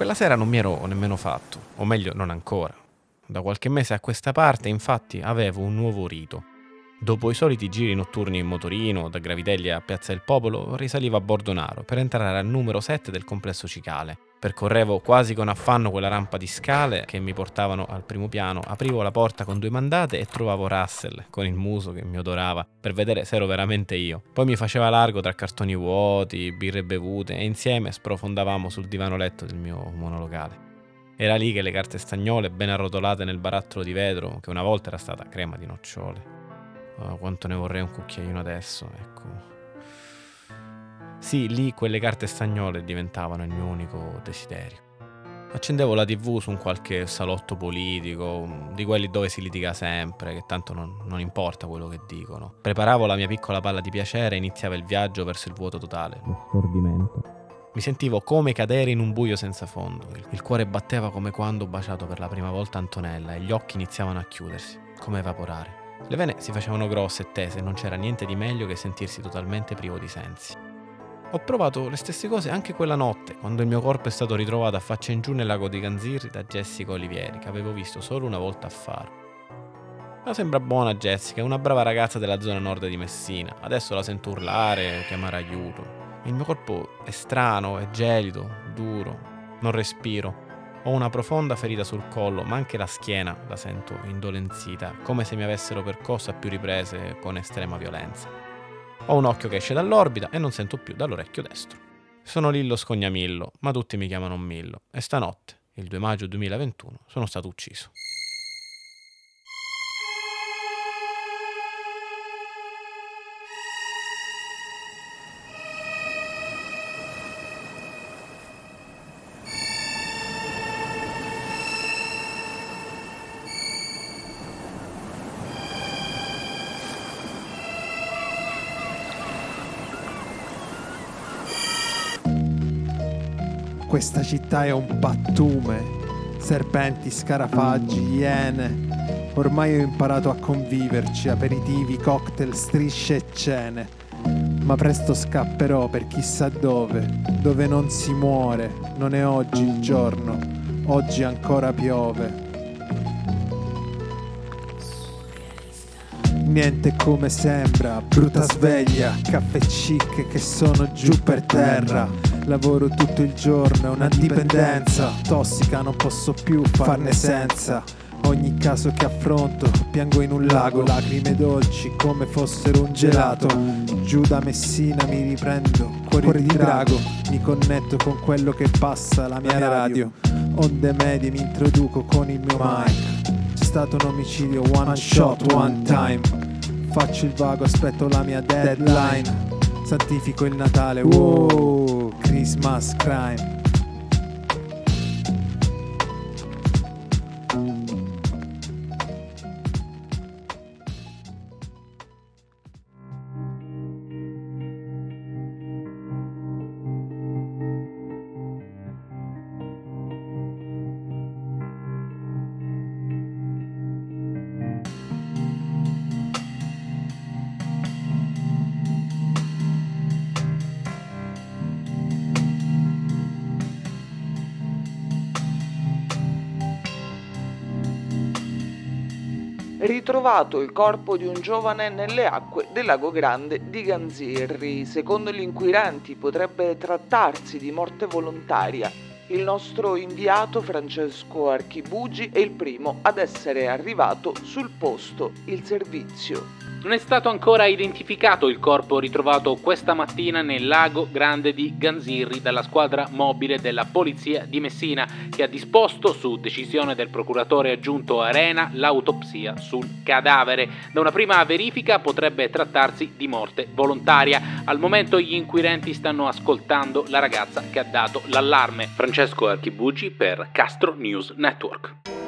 Quella sera non mi ero nemmeno fatto, o meglio non ancora. Da qualche mese a questa parte, infatti, avevo un nuovo rito. Dopo i soliti giri notturni in motorino, da Gravitelli a Piazza del Popolo, risalivo a Bordonaro per entrare al numero 7 del complesso Cicale. Percorrevo quasi con affanno quella rampa di scale che mi portavano al primo piano, aprivo la porta con due mandate e trovavo Russell con il muso che mi odorava per vedere se ero veramente io. Poi mi faceva largo tra cartoni vuoti, birre bevute e insieme sprofondavamo sul divano letto del mio monolocale. Era lì che le carte stagnole, ben arrotolate nel barattolo di vetro, che una volta era stata crema di nocciole. Oh, quanto ne vorrei un cucchiaino adesso, ecco. Sì, lì quelle carte stagnole diventavano il mio unico desiderio. Accendevo la tv su un qualche salotto politico, di quelli dove si litiga sempre, che tanto non, non, importa quello che dicono. Preparavo la mia piccola palla di piacere e iniziava il viaggio verso il vuoto totale, lo stordimento. Mi sentivo come cadere in un buio senza fondo. Il cuore batteva come quando ho baciato per la prima volta Antonella e gli occhi iniziavano a chiudersi, come evaporare. Le vene si facevano grosse e tese e non c'era niente di meglio che sentirsi totalmente privo di sensi. Ho provato le stesse cose anche quella notte, quando il mio corpo è stato ritrovato a faccia in giù nel lago di Ganzirri da Jessica Olivieri, che avevo visto solo una volta a faro. Ma sembra buona Jessica, è una brava ragazza della zona nord di Messina. Adesso la sento urlare, chiamare aiuto. Il mio corpo è strano, è gelido, duro, non respiro. Ho una profonda ferita sul collo, ma anche la schiena la sento indolenzita, come se mi avessero percosso a più riprese con estrema violenza. Ho un occhio che esce dall'orbita e non sento più dall'orecchio destro. Sono Lillo Scognamillo, ma tutti mi chiamano Millo, e stanotte, il 2 maggio 2021, sono stato ucciso. Questa città è un pattume, serpenti, scarafaggi, iene. Ormai ho imparato a conviverci, aperitivi, cocktail, strisce e cene. Ma presto scapperò per chissà dove, dove non si muore, non è oggi il giorno, oggi ancora piove. Niente come sembra, brutta sveglia, caffè chic che sono giù per terra Lavoro tutto il giorno, è una dipendenza tossica, non posso più farne senza. Ogni caso che affronto, piango in un lago, lacrime dolci come fossero un gelato. Giù da Messina mi riprendo, cuore, cuore di drago, mi connetto con quello che passa, la mia radio. Onde medie mi introduco con il mio mic. C'è stato un omicidio, one shot, one time. Faccio il vago, aspetto la mia deadline. Santifico il Natale, wow, Christmas crime. Ritrovato il corpo di un giovane nelle acque del lago Grande di Ganzirri. Secondo gli inquirenti potrebbe trattarsi di morte volontaria. Il nostro inviato Francesco Archibugi è il primo ad essere arrivato sul posto. Il servizio non è stato ancora identificato il corpo ritrovato questa mattina nel lago Grande di Ganzirri dalla squadra mobile della Polizia di Messina che ha disposto, su decisione del procuratore aggiunto Arena, l'autopsia sul cadavere. Da una prima verifica potrebbe trattarsi di morte volontaria. Al momento gli inquirenti stanno ascoltando la ragazza che ha dato l'allarme. Francesco Archibugi per Castro News Network.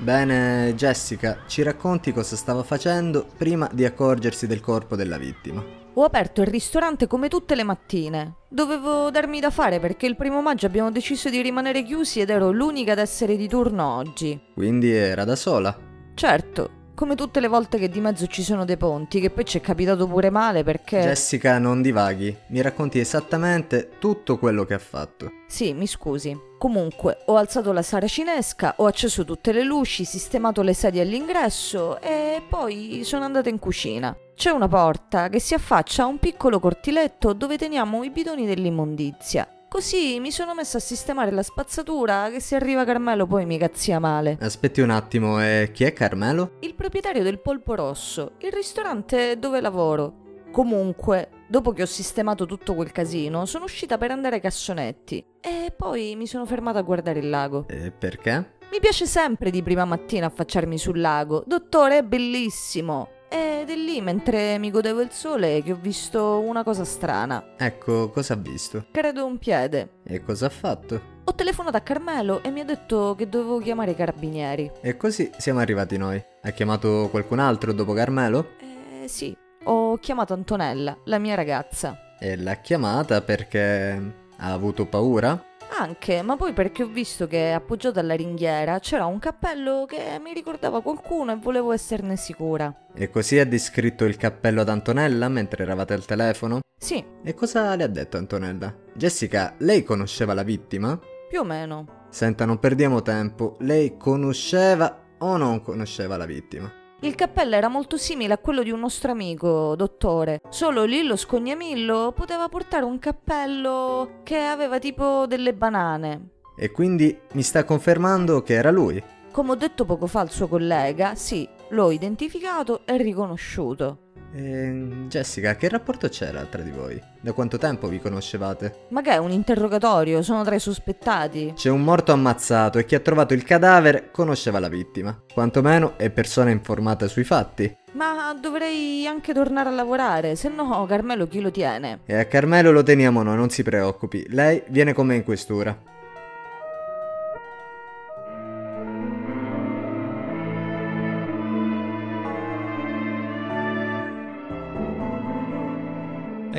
Bene, Jessica, ci racconti cosa stava facendo prima di accorgersi del corpo della vittima. Ho aperto il ristorante come tutte le mattine. Dovevo darmi da fare perché il primo maggio abbiamo deciso di rimanere chiusi ed ero l'unica ad essere di turno oggi. Quindi era da sola. Certo, come tutte le volte che di mezzo ci sono dei ponti, che poi ci è capitato pure male perché... Jessica, non divaghi, mi racconti esattamente tutto quello che ha fatto. Sì, mi scusi. Comunque, ho alzato la saracinesca, ho acceso tutte le luci, sistemato le sedie all'ingresso e poi sono andata in cucina. C'è una porta che si affaccia a un piccolo cortiletto dove teniamo i bidoni dell'immondizia. Così mi sono messa a sistemare la spazzatura che se arriva Carmelo poi mi cazzia male. Aspetti un attimo, e chi è Carmelo? Il proprietario del Polpo Rosso, il ristorante dove lavoro. Comunque, dopo che ho sistemato tutto quel casino, sono uscita per andare ai cassonetti e poi mi sono fermata a guardare il lago. E perché? Mi piace sempre di prima mattina affacciarmi sul lago. Dottore, è bellissimo. Ed è lì, mentre mi godevo il sole, che ho visto una cosa strana. Ecco, cosa ha visto? Credo un piede. E cosa ha fatto? Ho telefonato a Carmelo e mi ha detto che dovevo chiamare i carabinieri. E così siamo arrivati noi. Ha chiamato qualcun altro dopo Carmelo? Eh sì, ho chiamato Antonella, la mia ragazza. E l'ha chiamata perché ha avuto paura? Anche, ma poi perché ho visto che appoggiato alla ringhiera c'era un cappello che mi ricordava qualcuno e volevo esserne sicura. E così ha descritto il cappello ad Antonella mentre eravate al telefono? Sì, E cosa le ha detto Antonella? Jessica, lei conosceva la vittima? più o meno. Senta, non perdiamo tempo. Lei conosceva o non conosceva la vittima? Il cappello era molto simile a quello di un nostro amico, dottore. Solo Lillo Scognamillo poteva portare un cappello che aveva tipo delle banane. E quindi mi sta confermando che era lui? Come ho detto poco fa al suo collega, sì, l'ho identificato e riconosciuto. E Jessica, che rapporto c'era tra di voi? Da quanto tempo vi conoscevate? Ma che è un interrogatorio? Sono tra i sospettati. C'è un morto ammazzato e chi ha trovato il cadavere conosceva la vittima. Quantomeno è persona informata sui fatti. Ma dovrei anche tornare a lavorare, se no Carmelo chi lo tiene? E a Carmelo lo teniamo noi, non si preoccupi. Lei viene con me in questura.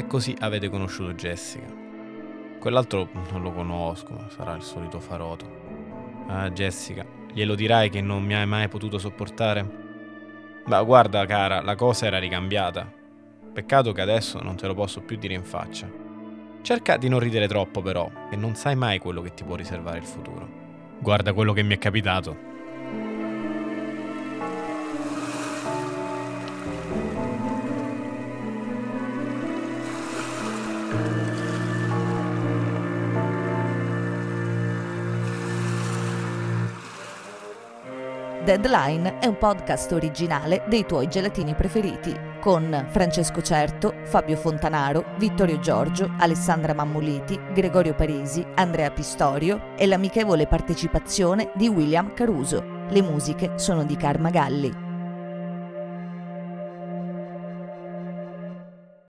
E così avete conosciuto Jessica. Quell'altro non lo conosco, sarà il solito faroto. Ah, Jessica, glielo dirai che non mi hai mai potuto sopportare? Ma guarda, cara, la cosa era ricambiata. Peccato che adesso non te lo posso più dire in faccia. Cerca di non ridere troppo, però, che non sai mai quello che ti può riservare il futuro. Guarda quello che mi è capitato. Deadline è un podcast originale dei tuoi gelatini preferiti, con Francesco Certo, Fabio Fontanaro, Vittorio Giorgio, Alessandra Mammoliti, Gregorio Parisi, Andrea Pistorio e l'amichevole partecipazione di William Caruso. Le musiche sono di Karma Galli.